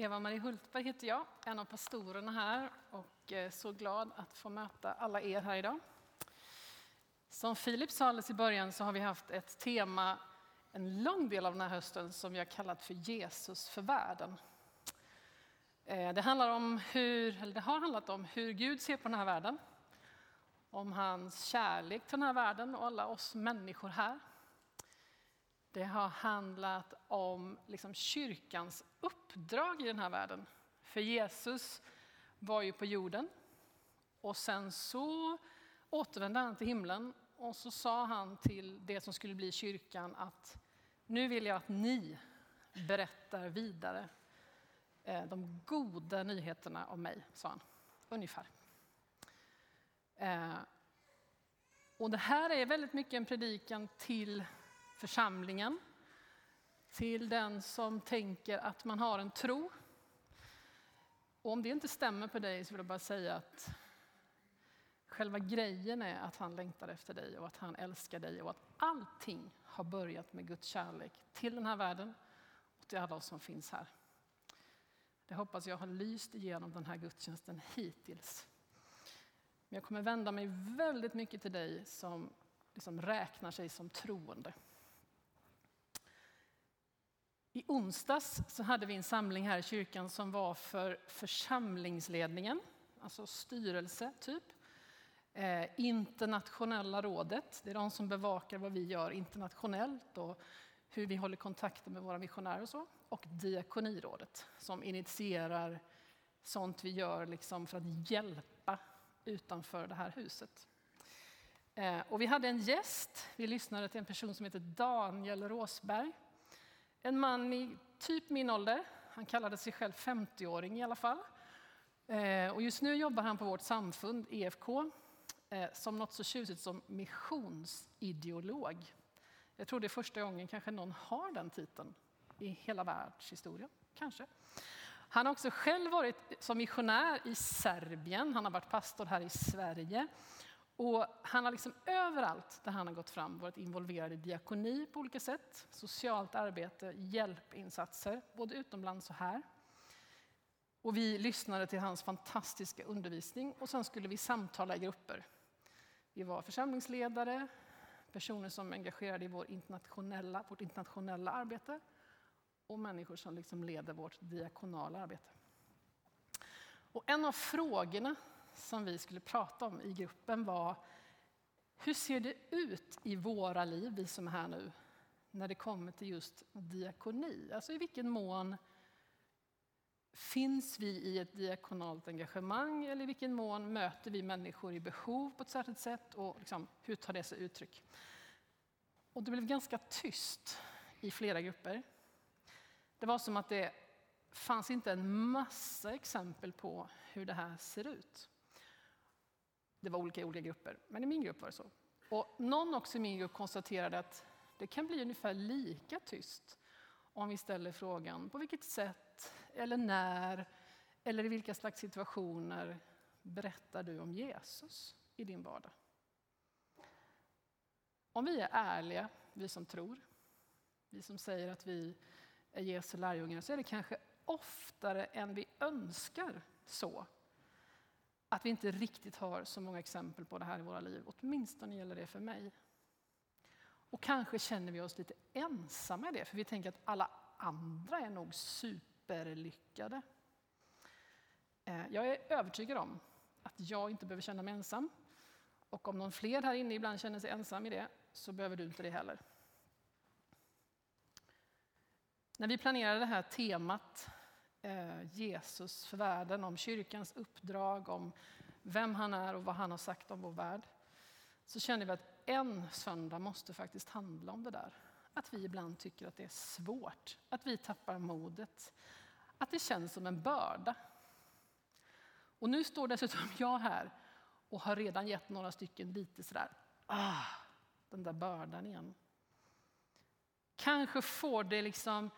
Eva-Marie Hultberg heter jag, en av pastorerna här och eh, så glad att få möta alla er här idag. Som Filip sa alldeles i början så har vi haft ett tema en lång del av den här hösten som vi har kallat för Jesus för världen. Eh, det, handlar om hur, eller det har handlat om hur Gud ser på den här världen, om hans kärlek till den här världen och alla oss människor här. Det har handlat om liksom kyrkans uppdrag i den här världen. För Jesus var ju på jorden och sen så återvände han till himlen och så sa han till det som skulle bli kyrkan att nu vill jag att ni berättar vidare eh, de goda nyheterna om mig, sa han. Ungefär. Eh, och det här är väldigt mycket en predikan till församlingen, till den som tänker att man har en tro. Och om det inte stämmer på dig så vill jag bara säga att själva grejen är att han längtar efter dig och att han älskar dig och att allting har börjat med Guds kärlek till den här världen och till alla oss som finns här. Det hoppas jag har lyst igenom den här gudstjänsten hittills. Men jag kommer vända mig väldigt mycket till dig som liksom räknar sig som troende. I onsdags så hade vi en samling här i kyrkan som var för församlingsledningen, alltså styrelse typ. Eh, internationella rådet, det är de som bevakar vad vi gör internationellt och hur vi håller kontakten med våra missionärer och så. Och diakonirådet som initierar sånt vi gör liksom för att hjälpa utanför det här huset. Eh, och vi hade en gäst, vi lyssnade till en person som heter Daniel Råsberg en man i typ min ålder. Han kallade sig själv 50-åring i alla fall. Eh, och just nu jobbar han på vårt samfund, EFK, eh, som något så tjusigt som missionsideolog. Jag tror det är första gången kanske någon har den titeln i hela världshistorien. Kanske. Han har också själv varit som missionär i Serbien, han har varit pastor här i Sverige och han har liksom överallt där han har gått fram varit involverad i diakoni på olika sätt, socialt arbete, hjälpinsatser, både utomlands och här. Och vi lyssnade till hans fantastiska undervisning och sen skulle vi samtala i grupper. Vi var församlingsledare, personer som är engagerade i vår internationella, vårt internationella arbete och människor som liksom leder vårt diakonala arbete. Och en av frågorna som vi skulle prata om i gruppen var hur ser det ut i våra liv, vi som är här nu, när det kommer till just diakoni? Alltså i vilken mån finns vi i ett diakonalt engagemang eller i vilken mån möter vi människor i behov på ett särskilt sätt och liksom, hur tar det sig uttryck? Och det blev ganska tyst i flera grupper. Det var som att det fanns inte en massa exempel på hur det här ser ut. Det var olika i olika grupper, men i min grupp var det så. Och någon också i min grupp konstaterade att det kan bli ungefär lika tyst om vi ställer frågan på vilket sätt eller när eller i vilka slags situationer berättar du om Jesus i din vardag? Om vi är ärliga, vi som tror, vi som säger att vi är Jesu lärjungar, så är det kanske oftare än vi önskar så att vi inte riktigt har så många exempel på det här i våra liv. Åtminstone gäller det för mig. Och kanske känner vi oss lite ensamma i det, för vi tänker att alla andra är nog superlyckade. Eh, jag är övertygad om att jag inte behöver känna mig ensam. Och om någon fler här inne ibland känner sig ensam i det, så behöver du inte det heller. När vi planerade det här temat Eh, Jesus för världen, om kyrkans uppdrag, om vem han är och vad han har sagt om vår värld, så känner vi att en söndag måste faktiskt handla om det där. Att vi ibland tycker att det är svårt, att vi tappar modet, att det känns som en börda. Och nu står dessutom jag här och har redan gett några stycken lite sådär, ah, den där bördan igen. Kanske får det liksom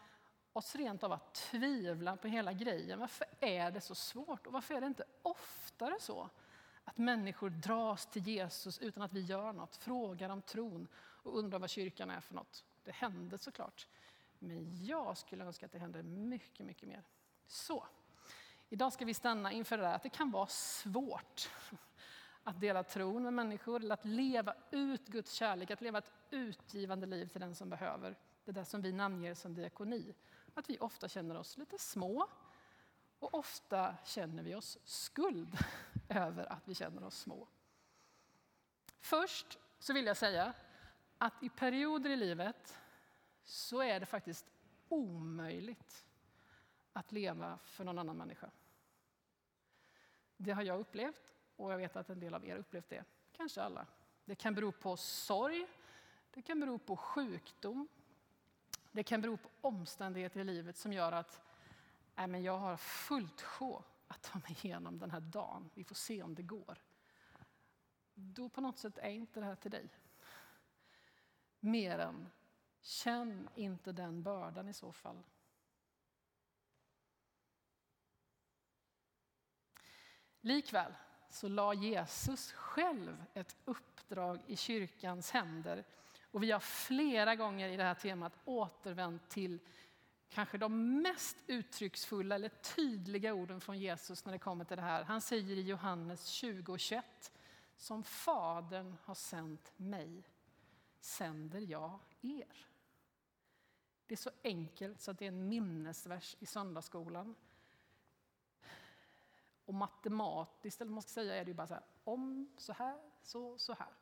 oss rent av att tvivla på hela grejen. Varför är det så svårt? Och varför är det inte oftare så att människor dras till Jesus utan att vi gör något, frågar om tron och undrar vad kyrkan är för något? Det hände såklart. Men jag skulle önska att det hände mycket, mycket mer. Så, idag ska vi stanna inför det där att det kan vara svårt att dela tron med människor, eller att leva ut Guds kärlek, att leva ett utgivande liv till den som behöver. Det där som vi namnger som diakoni. Att vi ofta känner oss lite små och ofta känner vi oss skuld över att vi känner oss små. Först så vill jag säga att i perioder i livet så är det faktiskt omöjligt att leva för någon annan människa. Det har jag upplevt och jag vet att en del av er upplevt det. Kanske alla. Det kan bero på sorg, det kan bero på sjukdom, det kan bero på omständigheter i livet som gör att nej men jag har fullt sjå att ta mig igenom den här dagen. Vi får se om det går. Då på något sätt är inte det här till dig. Mer än, känn inte den bördan i så fall. Likväl så la Jesus själv ett uppdrag i kyrkans händer. Och vi har flera gånger i det här temat återvänt till kanske de mest uttrycksfulla eller tydliga orden från Jesus när det kommer till det här. Han säger i Johannes 20 och 21, som Fadern har sänt mig sänder jag er. Det är så enkelt så att det är en minnesvers i söndagsskolan. Och matematiskt, eller man ska säga, är det ju bara så här, om så här, så så här.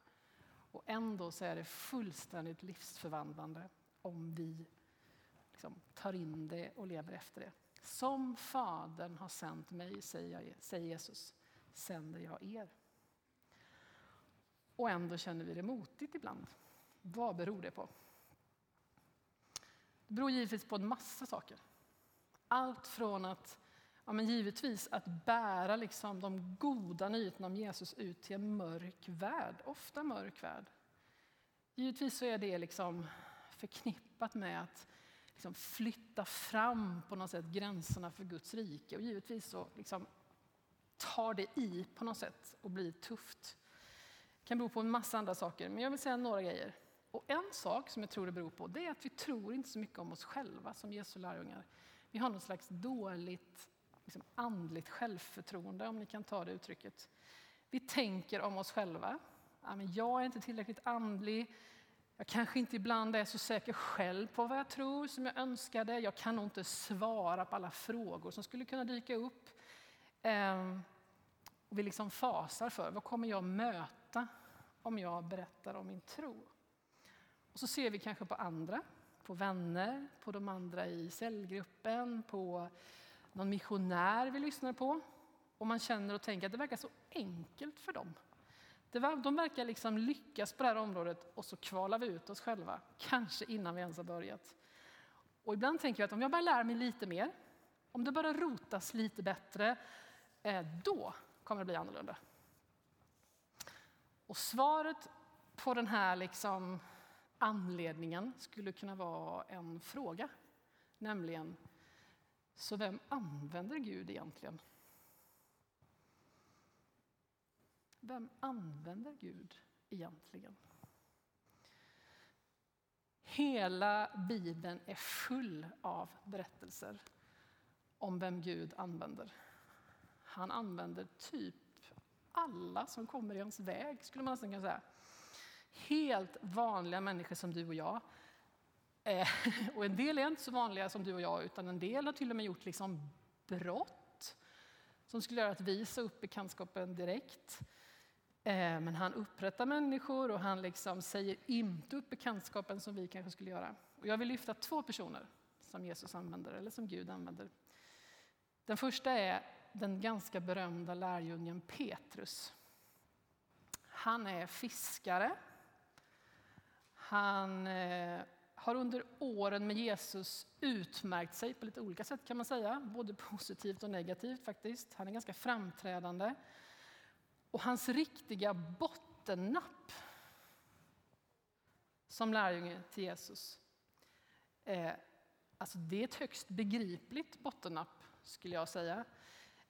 Och ändå så är det fullständigt livsförvandlande om vi liksom tar in det och lever efter det. Som Fadern har sänt mig, säger Jesus, sänder jag er. Och ändå känner vi det motigt ibland. Vad beror det på? Det beror givetvis på en massa saker. Allt från att ja, men givetvis att bära liksom de goda nyheterna om Jesus ut till en mörk värld, ofta mörk värld. Givetvis så är det liksom förknippat med att liksom flytta fram på något sätt gränserna för Guds rike och givetvis så liksom tar det i på något sätt och blir tufft. Det kan bero på en massa andra saker, men jag vill säga några grejer. Och en sak som jag tror det beror på, det är att vi tror inte så mycket om oss själva som Jesu lärjungar. Vi har något slags dåligt liksom andligt självförtroende, om ni kan ta det uttrycket. Vi tänker om oss själva. Ja, men jag är inte tillräckligt andlig. Jag kanske inte ibland är så säker själv på vad jag tror som jag önskade. Jag kan nog inte svara på alla frågor som skulle kunna dyka upp. Ehm, och vi liksom fasar för vad kommer jag möta om jag berättar om min tro. Och så ser vi kanske på andra, på vänner, på de andra i cellgruppen, på någon missionär vi lyssnar på. Och man känner och tänker att det verkar så enkelt för dem. De verkar liksom lyckas på det här området och så kvalar vi ut oss själva, kanske innan vi ens har börjat. Och ibland tänker jag att om jag bara lär mig lite mer, om det bara rotas lite bättre, eh, då kommer det bli annorlunda. Och svaret på den här liksom anledningen skulle kunna vara en fråga, nämligen så vem använder Gud egentligen? Vem använder Gud egentligen? Hela Bibeln är full av berättelser om vem Gud använder. Han använder typ alla som kommer i hans väg, skulle man nästan kunna säga. Helt vanliga människor som du och jag Eh, och en del är inte så vanliga som du och jag, utan en del har till och med gjort liksom brott som skulle göra att vi sa upp bekantskapen direkt. Eh, men han upprättar människor och han liksom säger inte upp bekantskapen som vi kanske skulle göra. Och jag vill lyfta två personer som Jesus använder, eller som Gud använder. Den första är den ganska berömda lärjungen Petrus. Han är fiskare. Han eh, har under åren med Jesus utmärkt sig på lite olika sätt kan man säga, både positivt och negativt faktiskt. Han är ganska framträdande. Och hans riktiga bottennapp som lärjunge till Jesus, eh, alltså det är ett högst begripligt bottennapp skulle jag säga.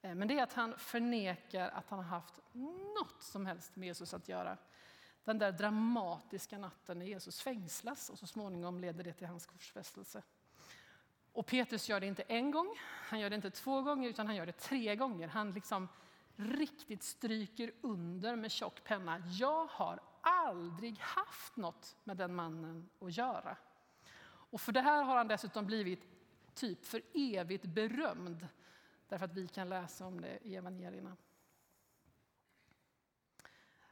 Eh, men det är att han förnekar att han har haft något som helst med Jesus att göra. Den där dramatiska natten när Jesus fängslas och så småningom leder det till hans korsfästelse. Och Petrus gör det inte en gång, han gör det inte två gånger, utan han gör det tre gånger. Han liksom riktigt stryker under med tjock penna. Jag har aldrig haft något med den mannen att göra. Och för det här har han dessutom blivit typ för evigt berömd. Därför att vi kan läsa om det i evangelierna.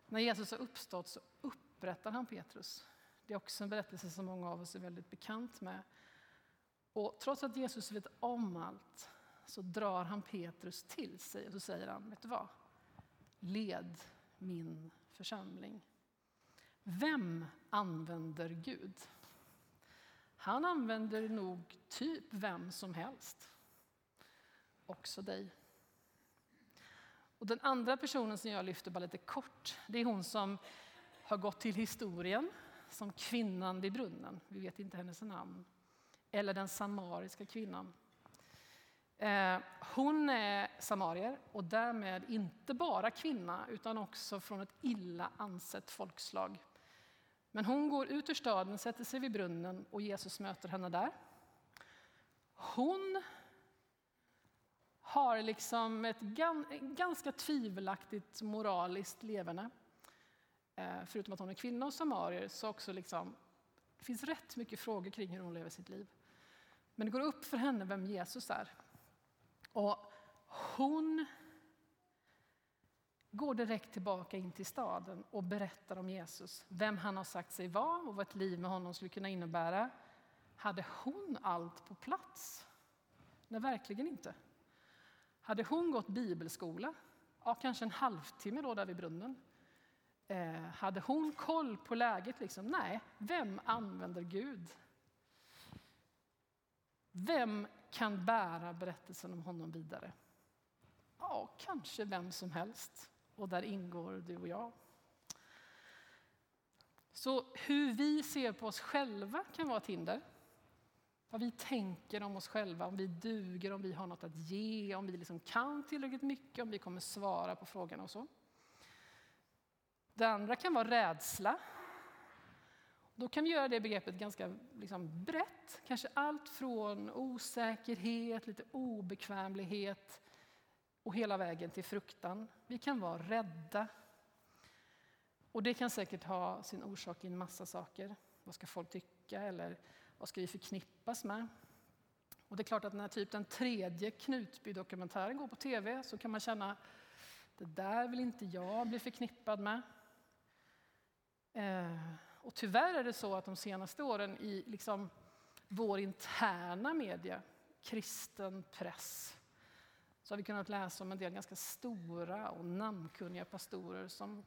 När Jesus har uppstått så upprättar han Petrus. Det är också en berättelse som många av oss är väldigt bekant med. Och trots att Jesus vet om allt så drar han Petrus till sig och så säger han, vet du vad? Led min församling. Vem använder Gud? Han använder nog typ vem som helst. Också dig. Och den andra personen som jag lyfter bara lite kort, det är hon som har gått till historien som kvinnan vid brunnen. Vi vet inte hennes namn. Eller den samariska kvinnan. Eh, hon är samarier och därmed inte bara kvinna utan också från ett illa ansett folkslag. Men hon går ut ur staden, sätter sig vid brunnen och Jesus möter henne där. Hon har liksom ett ganska tvivelaktigt moraliskt leverne. Eh, förutom att hon är kvinna och samarier så också liksom, det finns rätt mycket frågor kring hur hon lever sitt liv. Men det går upp för henne vem Jesus är. Och hon går direkt tillbaka in till staden och berättar om Jesus, vem han har sagt sig vara och vad ett liv med honom skulle kunna innebära. Hade hon allt på plats? Nej, verkligen inte. Hade hon gått bibelskola, ja, kanske en halvtimme då där vid brunnen. Eh, hade hon koll på läget? Liksom? Nej, vem använder Gud? Vem kan bära berättelsen om honom vidare? Ja, kanske vem som helst. Och där ingår du och jag. Så hur vi ser på oss själva kan vara ett hinder. Vad vi tänker om oss själva, om vi duger, om vi har något att ge, om vi liksom kan tillräckligt mycket, om vi kommer svara på frågorna och så. Det andra kan vara rädsla. Då kan vi göra det begreppet ganska liksom brett. Kanske allt från osäkerhet, lite obekvämlighet och hela vägen till fruktan. Vi kan vara rädda. Och det kan säkert ha sin orsak i en massa saker. Vad ska folk tycka? Eller vad ska vi förknippas med? Och det är klart att när typ den tredje Knutby-dokumentären går på tv så kan man känna det där vill inte jag bli förknippad med. Eh, och tyvärr är det så att de senaste åren i liksom vår interna media, kristen press, så har vi kunnat läsa om en del ganska stora och namnkunniga pastorer som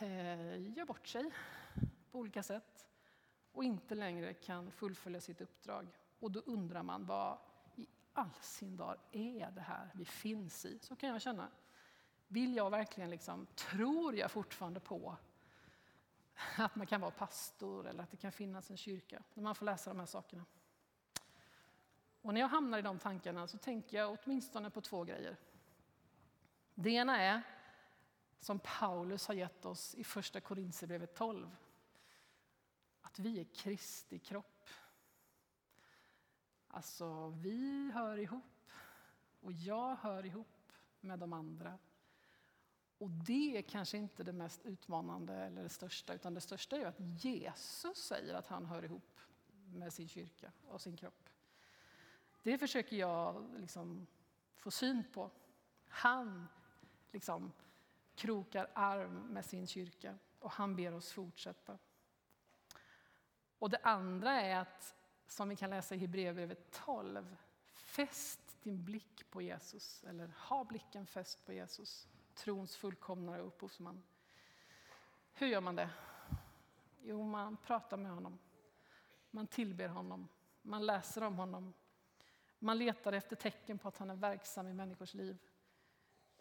eh, gör bort sig på olika sätt och inte längre kan fullfölja sitt uppdrag. Och då undrar man vad i all sin dar är det här vi finns i? Så kan jag känna. Vill jag verkligen, liksom, tror jag fortfarande på att man kan vara pastor eller att det kan finnas en kyrka? När man får läsa de här sakerna. Och när jag hamnar i de tankarna så tänker jag åtminstone på två grejer. Det ena är, som Paulus har gett oss i första Korintierbrevet 12, att vi är Kristi kropp. Alltså, vi hör ihop och jag hör ihop med de andra. Och det är kanske inte det mest utmanande eller det största, utan det största är att Jesus säger att han hör ihop med sin kyrka och sin kropp. Det försöker jag liksom få syn på. Han liksom krokar arm med sin kyrka och han ber oss fortsätta. Och det andra är att, som vi kan läsa i Hebreerbrevet 12, fäst din blick på Jesus, eller ha blicken fäst på Jesus, trons fullkomnare upphovsman. Hur gör man det? Jo, man pratar med honom. Man tillber honom. Man läser om honom. Man letar efter tecken på att han är verksam i människors liv.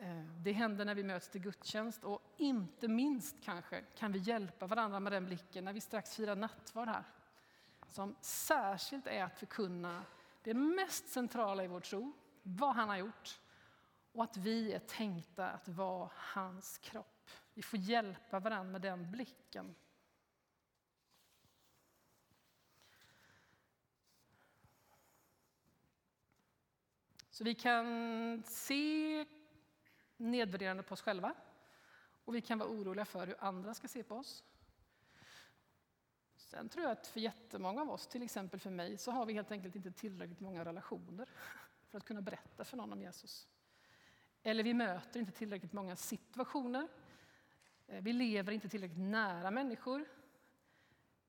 Eh, det händer när vi möts till gudstjänst och inte minst kanske kan vi hjälpa varandra med den blicken när vi strax firar nattvard här. Som särskilt är att förkunna det mest centrala i vår tro, vad han har gjort och att vi är tänkta att vara hans kropp. Vi får hjälpa varandra med den blicken. Så vi kan se nedvärderande på oss själva och vi kan vara oroliga för hur andra ska se på oss. Sen tror jag att för jättemånga av oss, till exempel för mig, så har vi helt enkelt inte tillräckligt många relationer för att kunna berätta för någon om Jesus. Eller vi möter inte tillräckligt många situationer. Eh, vi lever inte tillräckligt nära människor.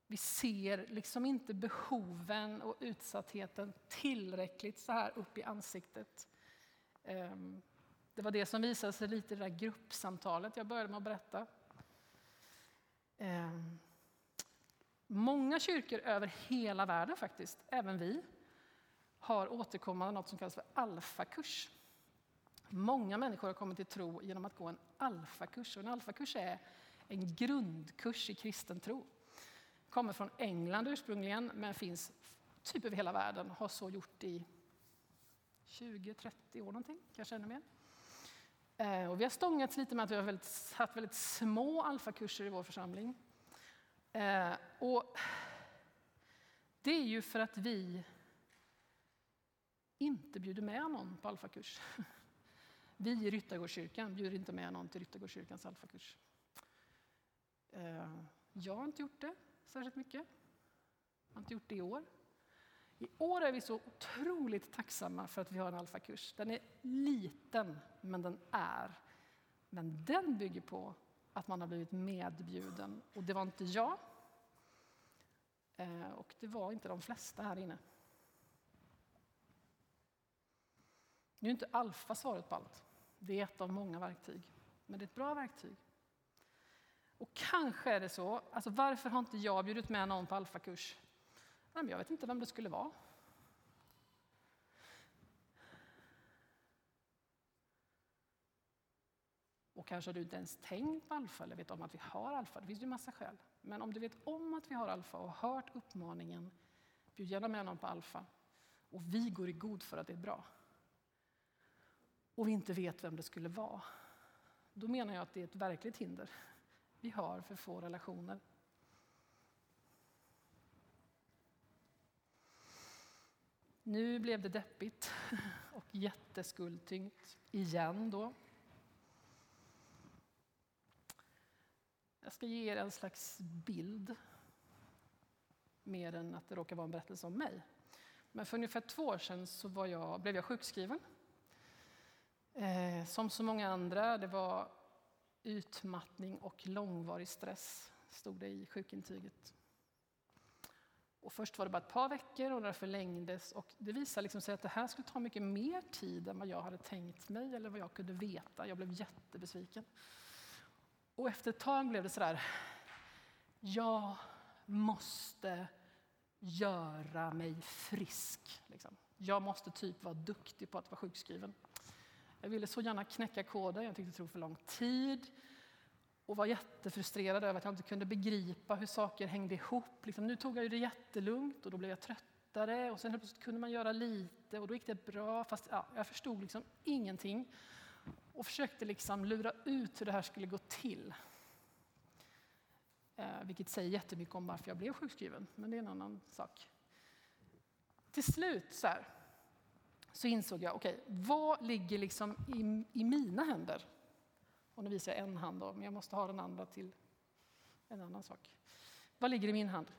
Vi ser liksom inte behoven och utsattheten tillräckligt så här upp i ansiktet. Ehm, det var det som visade sig lite i det där gruppsamtalet jag började med att berätta. Ehm, många kyrkor över hela världen faktiskt, även vi, har återkommande något som kallas för alfakurs. Många människor har kommit till tro genom att gå en alfakurs. en alfakurs är en grundkurs i kristen tro. Kommer från England ursprungligen, men finns typ över hela världen. Har så gjort i 20-30 år någonting, kanske ännu mer. Eh, och vi har stångats lite med att vi har väldigt, haft väldigt små alfakurser i vår församling. Eh, och det är ju för att vi inte bjuder med någon på alfakurs. Vi i Ryttargårdskyrkan bjuder inte med någon till Ryttargårdskyrkans alfakurs. Eh, jag har inte gjort det särskilt mycket. Jag har inte gjort det i år. I år är vi så otroligt tacksamma för att vi har en alfakurs. Den är liten, men den är. Men den bygger på att man har blivit medbjuden. Och det var inte jag. Eh, och det var inte de flesta här inne. Nu är inte alfa svaret på allt. Det är ett av många verktyg. Men det är ett bra verktyg. Och kanske är det så, alltså varför har inte jag bjudit med någon på alfakurs? Jag vet inte vem det skulle vara. Och kanske har du inte ens tänkt på alfa eller vet om att vi har alfa. Det finns ju massa skäl. Men om du vet om att vi har alfa och har hört uppmaningen, bjud gärna med någon på alfa. Och vi går i god för att det är bra. Och vi inte vet vem det skulle vara. Då menar jag att det är ett verkligt hinder. Vi har för få relationer. Nu blev det deppigt och jätteskuldtyngt igen då. Jag ska ge er en slags bild, mer än att det råkar vara en berättelse om mig. Men för ungefär två år sedan så var jag, blev jag sjukskriven. Eh, som så många andra, det var utmattning och långvarig stress, stod det i sjukintyget. Och först var det bara ett par veckor och det förlängdes. Och det visade liksom sig att det här skulle ta mycket mer tid än vad jag hade tänkt mig eller vad jag kunde veta. Jag blev jättebesviken. Och efter ett tag blev det sådär, jag måste göra mig frisk. Liksom. Jag måste typ vara duktig på att vara sjukskriven. Jag ville så gärna knäcka koden, jag tyckte det tog för lång tid och var jättefrustrerad över att jag inte kunde begripa hur saker hängde ihop. Liksom, nu tog jag det jättelugnt och då blev jag tröttare och sen kunde man göra lite och då gick det bra fast ja, jag förstod liksom ingenting och försökte liksom lura ut hur det här skulle gå till. Eh, vilket säger jättemycket om varför jag blev sjukskriven, men det är en annan sak. Till slut så, här, så insåg jag, okej, okay, vad ligger liksom i, i mina händer? Och nu visar jag en hand, då, men jag måste ha den andra till en annan sak. Vad ligger i min hand?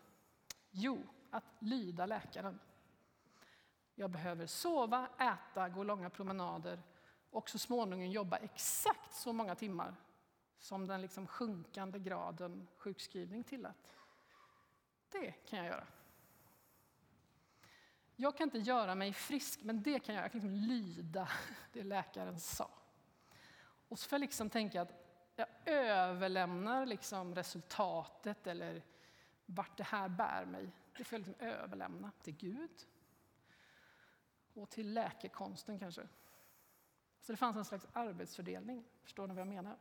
Jo, att lyda läkaren. Jag behöver sova, äta, gå långa promenader och så småningom jobba exakt så många timmar som den liksom sjunkande graden sjukskrivning tillät. Det kan jag göra. Jag kan inte göra mig frisk, men det kan jag. Jag kan liksom lyda det läkaren sa. Och så får jag liksom tänka att jag överlämnar liksom resultatet eller vart det här bär mig. Det får jag liksom överlämna till Gud och till läkekonsten kanske. Så det fanns en slags arbetsfördelning. Förstår ni vad jag menar?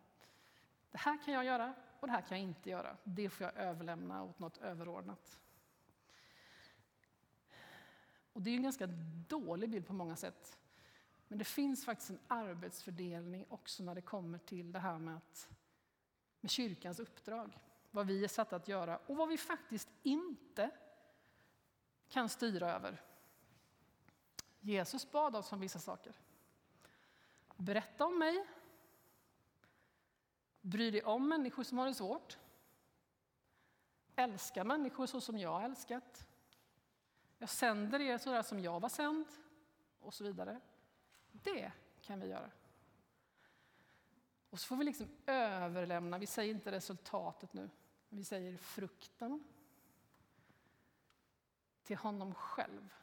Det här kan jag göra och det här kan jag inte göra. Det får jag överlämna åt något överordnat. Och det är en ganska dålig bild på många sätt. Men det finns faktiskt en arbetsfördelning också när det kommer till det här med, att, med kyrkans uppdrag. Vad vi är satta att göra och vad vi faktiskt inte kan styra över. Jesus bad oss om vissa saker. Berätta om mig. Bry dig om människor som har det svårt. Älska människor så som jag har älskat. Jag sänder er så där som jag var sänd. Och så vidare. Det kan vi göra. Och så får vi liksom överlämna, vi säger inte resultatet nu, vi säger frukten till honom själv.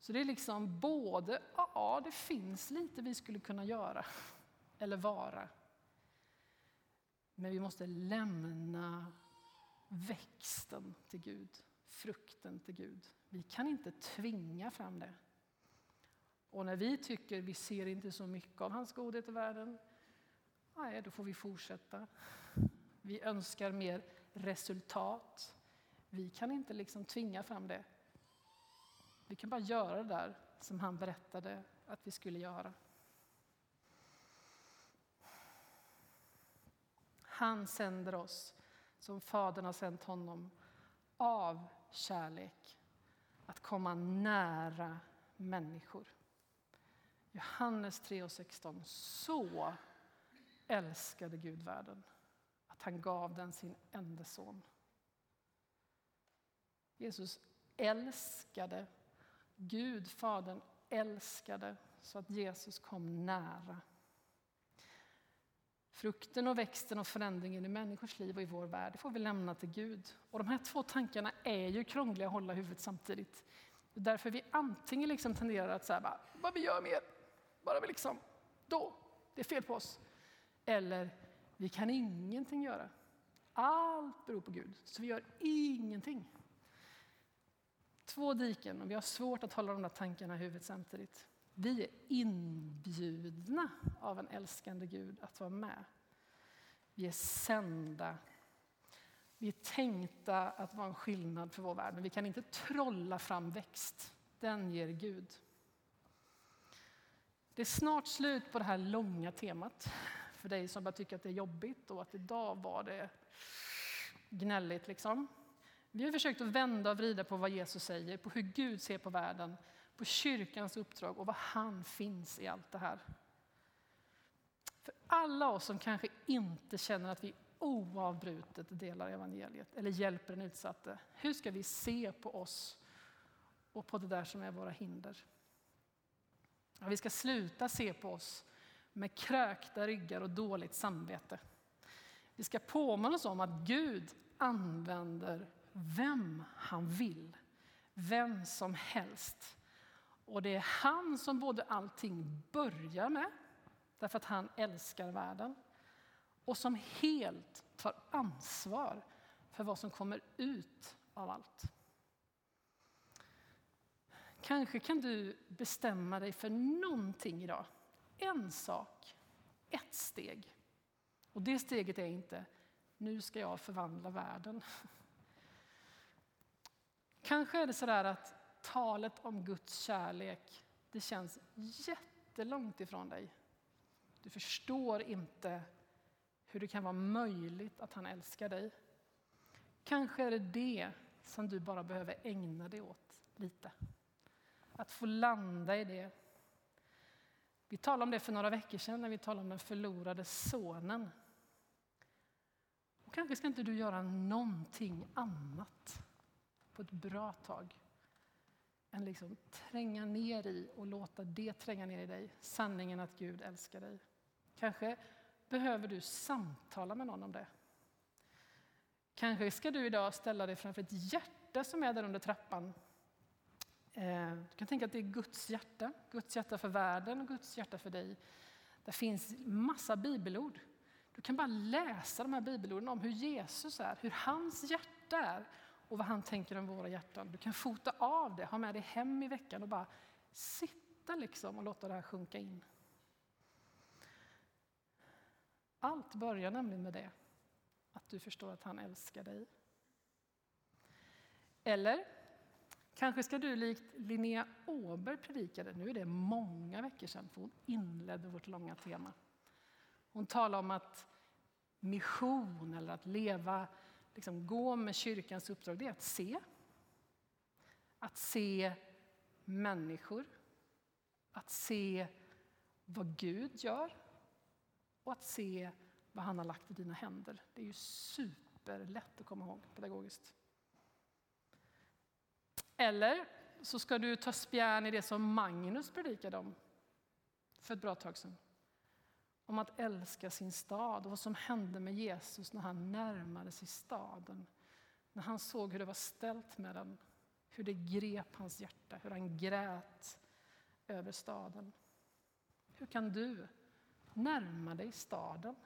Så det är liksom både, ja det finns lite vi skulle kunna göra eller vara. Men vi måste lämna växten till Gud, frukten till Gud. Vi kan inte tvinga fram det. Och när vi tycker vi ser inte så mycket av hans godhet i världen, nej, då får vi fortsätta. Vi önskar mer resultat. Vi kan inte liksom tvinga fram det. Vi kan bara göra det där som han berättade att vi skulle göra. Han sänder oss som Fadern har sänt honom av kärlek att komma nära människor. Johannes 3 och 16. Så älskade Gud världen att han gav den sin enda son. Jesus älskade, Gud Fadern älskade så att Jesus kom nära. Frukten och växten och förändringen i människors liv och i vår värld, får vi lämna till Gud. Och de här två tankarna är ju krångliga att hålla i huvudet samtidigt. Därför vi antingen liksom tenderar att säga, vad vi gör mer, bara vi liksom, då, det är fel på oss. Eller, vi kan ingenting göra. Allt beror på Gud, så vi gör ingenting. Två diken och vi har svårt att hålla de där tankarna i huvudet samtidigt. Vi är inbjudna av en älskande Gud att vara med. Vi är sända. Vi är tänkta att vara en skillnad för vår värld, men vi kan inte trolla fram växt. Den ger Gud. Det är snart slut på det här långa temat för dig som bara tycker att det är jobbigt och att idag var det gnälligt. Liksom. Vi har försökt att vända och vrida på vad Jesus säger, på hur Gud ser på världen, på kyrkans uppdrag och vad han finns i allt det här. För alla oss som kanske inte känner att vi oavbrutet delar evangeliet eller hjälper den utsatte, hur ska vi se på oss och på det där som är våra hinder? Vi ska sluta se på oss med krökta ryggar och dåligt samvete. Vi ska påminna oss om att Gud använder vem han vill, vem som helst. Och det är han som både allting börjar med, därför att han älskar världen, och som helt tar ansvar för vad som kommer ut av allt. Kanske kan du bestämma dig för någonting idag. En sak, ett steg. Och det steget är inte nu ska jag förvandla världen. Kanske är det så där att talet om Guds kärlek, det känns jättelångt ifrån dig. Du förstår inte hur det kan vara möjligt att han älskar dig. Kanske är det det som du bara behöver ägna dig åt lite. Att få landa i det. Vi talade om det för några veckor sedan när vi talade om den förlorade sonen. Och kanske ska inte du göra någonting annat på ett bra tag än liksom tränga ner i och låta det tränga ner i dig, sanningen att Gud älskar dig. Kanske behöver du samtala med någon om det. Kanske ska du idag ställa dig framför ett hjärta som är där under trappan Eh, du kan tänka att det är Guds hjärta, Guds hjärta för världen och Guds hjärta för dig. Det finns massa bibelord. Du kan bara läsa de här bibelorden om hur Jesus är, hur hans hjärta är och vad han tänker om våra hjärtan. Du kan fota av det, ha med det hem i veckan och bara sitta liksom och låta det här sjunka in. Allt börjar nämligen med det, att du förstår att han älskar dig. Eller Kanske ska du likt Linnea Åberg predikade, nu är det många veckor sedan, för hon inledde vårt långa tema. Hon talade om att mission eller att leva, liksom gå med kyrkans uppdrag, det är att se. Att se människor, att se vad Gud gör och att se vad han har lagt i dina händer. Det är ju superlätt att komma ihåg pedagogiskt. Eller så ska du ta spjärn i det som Magnus predikade om för ett bra tag sedan. Om att älska sin stad och vad som hände med Jesus när han närmade sig staden. När han såg hur det var ställt med den, hur det grep hans hjärta, hur han grät över staden. Hur kan du närma dig staden?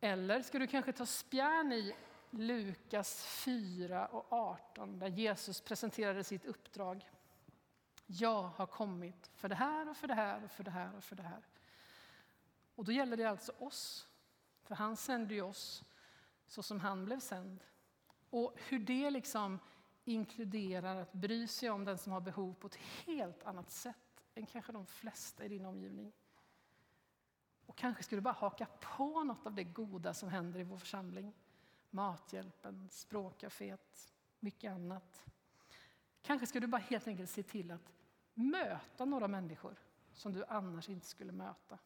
Eller ska du kanske ta spjärn i Lukas 4 och 18 där Jesus presenterade sitt uppdrag. Jag har kommit för det här och för det här och för det här och för det här. Och då gäller det alltså oss, för han sände ju oss så som han blev sänd. Och hur det liksom inkluderar att bry sig om den som har behov på ett helt annat sätt än kanske de flesta i din omgivning. Och kanske ska du bara haka på något av det goda som händer i vår församling. Mathjälpen, språkcaféet, mycket annat. Kanske ska du bara helt enkelt se till att möta några människor som du annars inte skulle möta.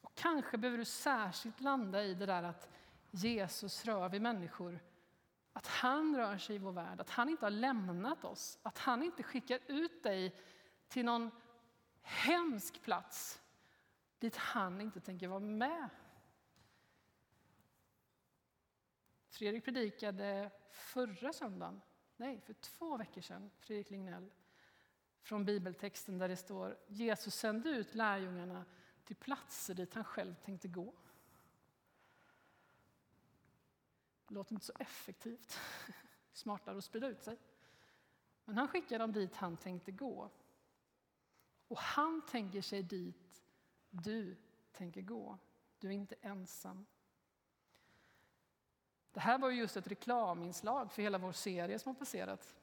Och kanske behöver du särskilt landa i det där att Jesus rör vid människor. Att han rör sig i vår värld, att han inte har lämnat oss. Att han inte skickar ut dig till någon hemsk plats dit han inte tänker vara med. Fredrik predikade förra söndagen, nej, för två veckor sedan, Fredrik Lignell, från bibeltexten där det står Jesus sände ut lärjungarna till platser dit han själv tänkte gå. Det låter inte så effektivt, smartare att sprida ut sig. Men han skickade dem dit han tänkte gå. Och han tänker sig dit du tänker gå. Du är inte ensam. Det här var just ett reklaminslag för hela vår serie som har passerat.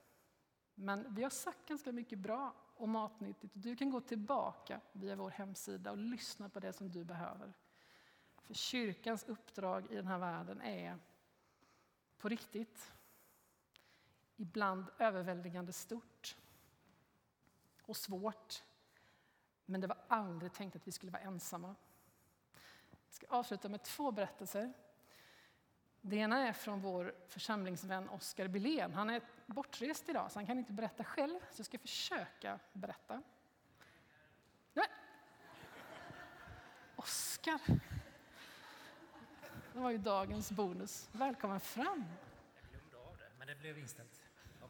Men vi har sagt ganska mycket bra och matnyttigt. Du kan gå tillbaka via vår hemsida och lyssna på det som du behöver. För kyrkans uppdrag i den här världen är på riktigt ibland överväldigande stort och svårt. Men det var aldrig tänkt att vi skulle vara ensamma. Jag ska avsluta med två berättelser det ena är från vår församlingsvän Oskar Billén. Han är bortrest idag, så han kan inte berätta själv, så jag ska försöka berätta. Nej. Oskar! Det var ju dagens bonus. Välkommen fram! Jag glömde av det, men det blev inställt. Ja,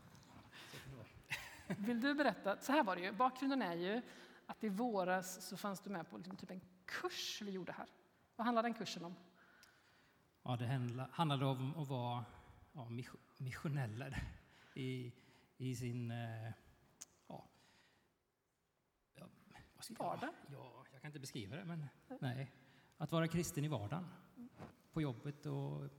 Vill du berätta? Så här var det ju. Bakgrunden är ju att i våras så fanns du med på liksom typ en kurs vi gjorde här. Vad handlade den kursen om? Ja, det handlade om att vara ja, missioneller i, i sin... Eh, ja, vad ska vardag? Ja, jag kan inte beskriva det, men nej. Att vara kristen i vardagen. På jobbet och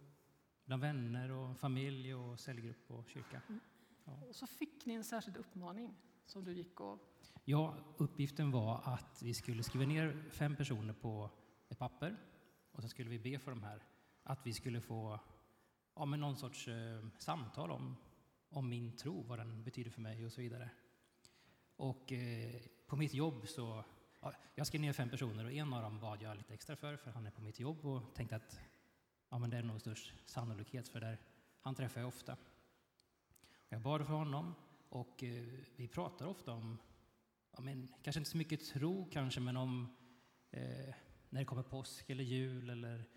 bland vänner och familj och cellgrupp och kyrka. Mm. Ja. Och så fick ni en särskild uppmaning som du gick och... Ja, uppgiften var att vi skulle skriva ner fem personer på ett papper och så skulle vi be för de här att vi skulle få ja, men någon sorts eh, samtal om, om min tro, vad den betyder för mig och så vidare. Och eh, på mitt jobb så, ja, jag skrev ner fem personer och en av dem bad jag lite extra för, för han är på mitt jobb och tänkte att ja, men det är nog störst sannolikhet för där, han träffar jag ofta. Jag bad för honom och eh, vi pratar ofta om, ja, men, kanske inte så mycket tro kanske, men om eh, när det kommer påsk eller jul eller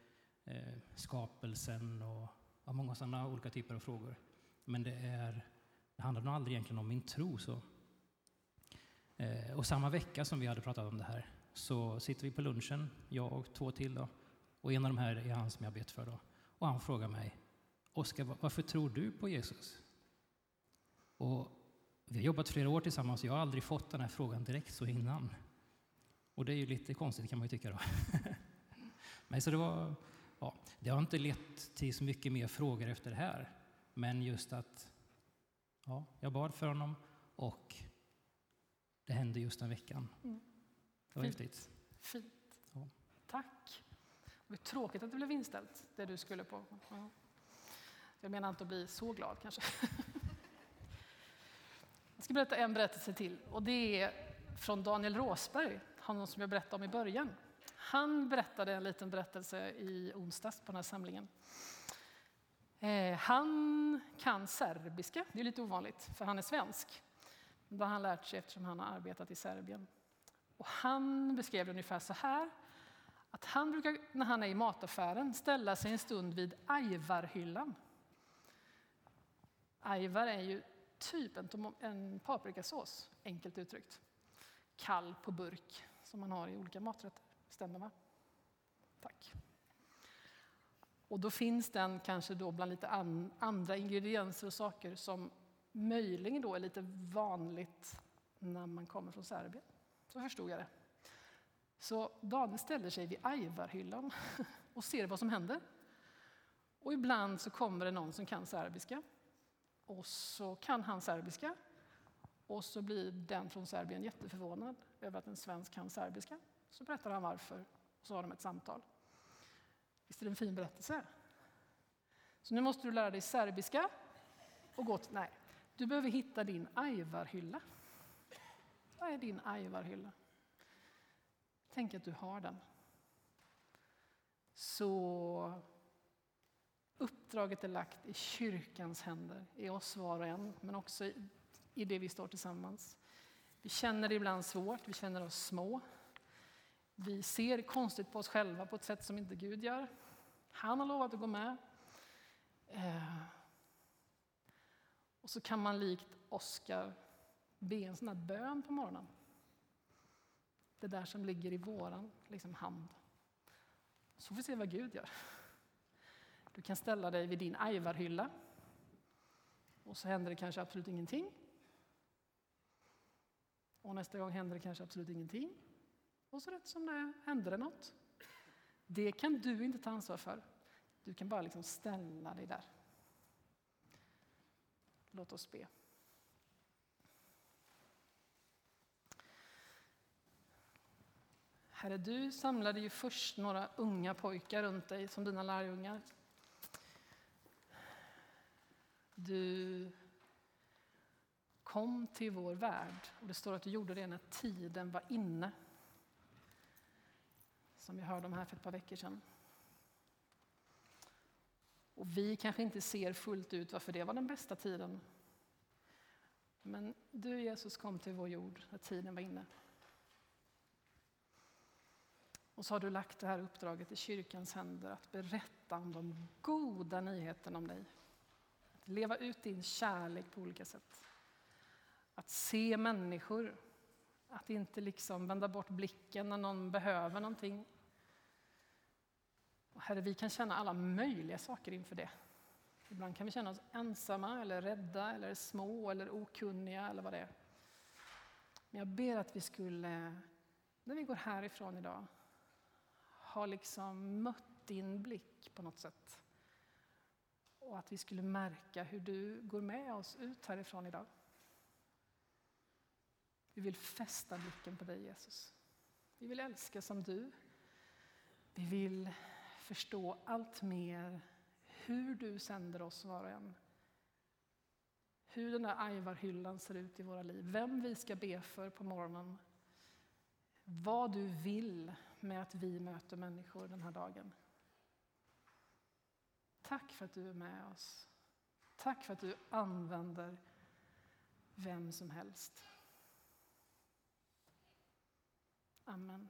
eh, skapelsen och ja, många sådana olika typer av frågor. Men det, är, det handlar nog aldrig egentligen om min tro. Så. Eh, och samma vecka som vi hade pratat om det här så sitter vi på lunchen, jag och två till. Då, och en av de här är han som jag bett för. Då. Och han frågar mig, Oskar, varför tror du på Jesus? Och vi har jobbat flera år tillsammans och jag har aldrig fått den här frågan direkt så innan. Och det är ju lite konstigt kan man ju tycka då. Men så det var ja, det har inte lett till så mycket mer frågor efter det här. Men just att ja, jag bad för honom och det hände just den veckan. Mm. Det var Fint. häftigt. Fint. Ja. Tack. Det var tråkigt att det blev inställt, det du skulle på. Ja. Jag menar inte att bli så glad kanske. ska berätta en berättelse till och det är från Daniel Råsberg, honom som jag berättade om i början. Han berättade en liten berättelse i onsdags på den här samlingen. Eh, han kan serbiska, det är lite ovanligt för han är svensk. Det har han lärt sig eftersom han har arbetat i Serbien. Och han beskrev det ungefär så här, att han brukar när han är i mataffären ställa sig en stund vid ajvarhyllan. Ajvar är ju typ en, en paprikasås, enkelt uttryckt. Kall på burk, som man har i olika maträtter. Stämmer va? Tack. Och då finns den kanske då bland lite an, andra ingredienser och saker som möjligen då är lite vanligt när man kommer från Serbien. Så förstod jag det. Så Daniel ställer sig vid ajvarhyllan och ser vad som händer. Och ibland så kommer det någon som kan serbiska. Och så kan han serbiska. Och så blir den från Serbien jätteförvånad över att en svensk kan serbiska. Så berättar han varför och så har de ett samtal. Visst är det en fin berättelse? Så nu måste du lära dig serbiska och gå till... Nej, du behöver hitta din ajvarhylla. Vad är din ajvarhylla? Tänk att du har den. Så uppdraget är lagt i kyrkans händer, i oss var och en, men också i, i det vi står tillsammans. Vi känner det ibland svårt, vi känner oss små. Vi ser konstigt på oss själva på ett sätt som inte Gud gör. Han har lovat att gå med. Eh. Och så kan man likt Oskar be en sån här bön på morgonen. Det där som ligger i våran liksom, hand. Så får vi se vad Gud gör. Du kan ställa dig vid din ajvarhylla. Och så händer det kanske absolut ingenting. Och nästa gång händer det kanske absolut ingenting. Och så rätt som det är händer det något. Det kan du inte ta ansvar för. Du kan bara liksom ställa dig där. Låt oss be. Herre, du samlade ju först några unga pojkar runt dig som dina lärjungar. Du kom till vår värld och det står att du gjorde det när tiden var inne. Som vi hörde om här för ett par veckor sedan. Och vi kanske inte ser fullt ut varför det var den bästa tiden. Men du Jesus kom till vår jord när tiden var inne. Och så har du lagt det här uppdraget i kyrkans händer att berätta om de goda nyheterna om dig. Att leva ut din kärlek på olika sätt. Att se människor. Att inte liksom vända bort blicken när någon behöver någonting. Och herre, vi kan känna alla möjliga saker inför det. Ibland kan vi känna oss ensamma, eller rädda, eller små, eller okunniga, eller vad det är. Men jag ber att vi skulle, när vi går härifrån idag, ha liksom mött din blick på något sätt. Och att vi skulle märka hur du går med oss ut härifrån idag. Vi vill fästa blicken på dig Jesus. Vi vill älska som du. Vi vill förstå allt mer hur du sänder oss var och en. Hur den där ajvarhyllan ser ut i våra liv. Vem vi ska be för på morgonen. Vad du vill med att vi möter människor den här dagen. Tack för att du är med oss. Tack för att du använder vem som helst. Amen.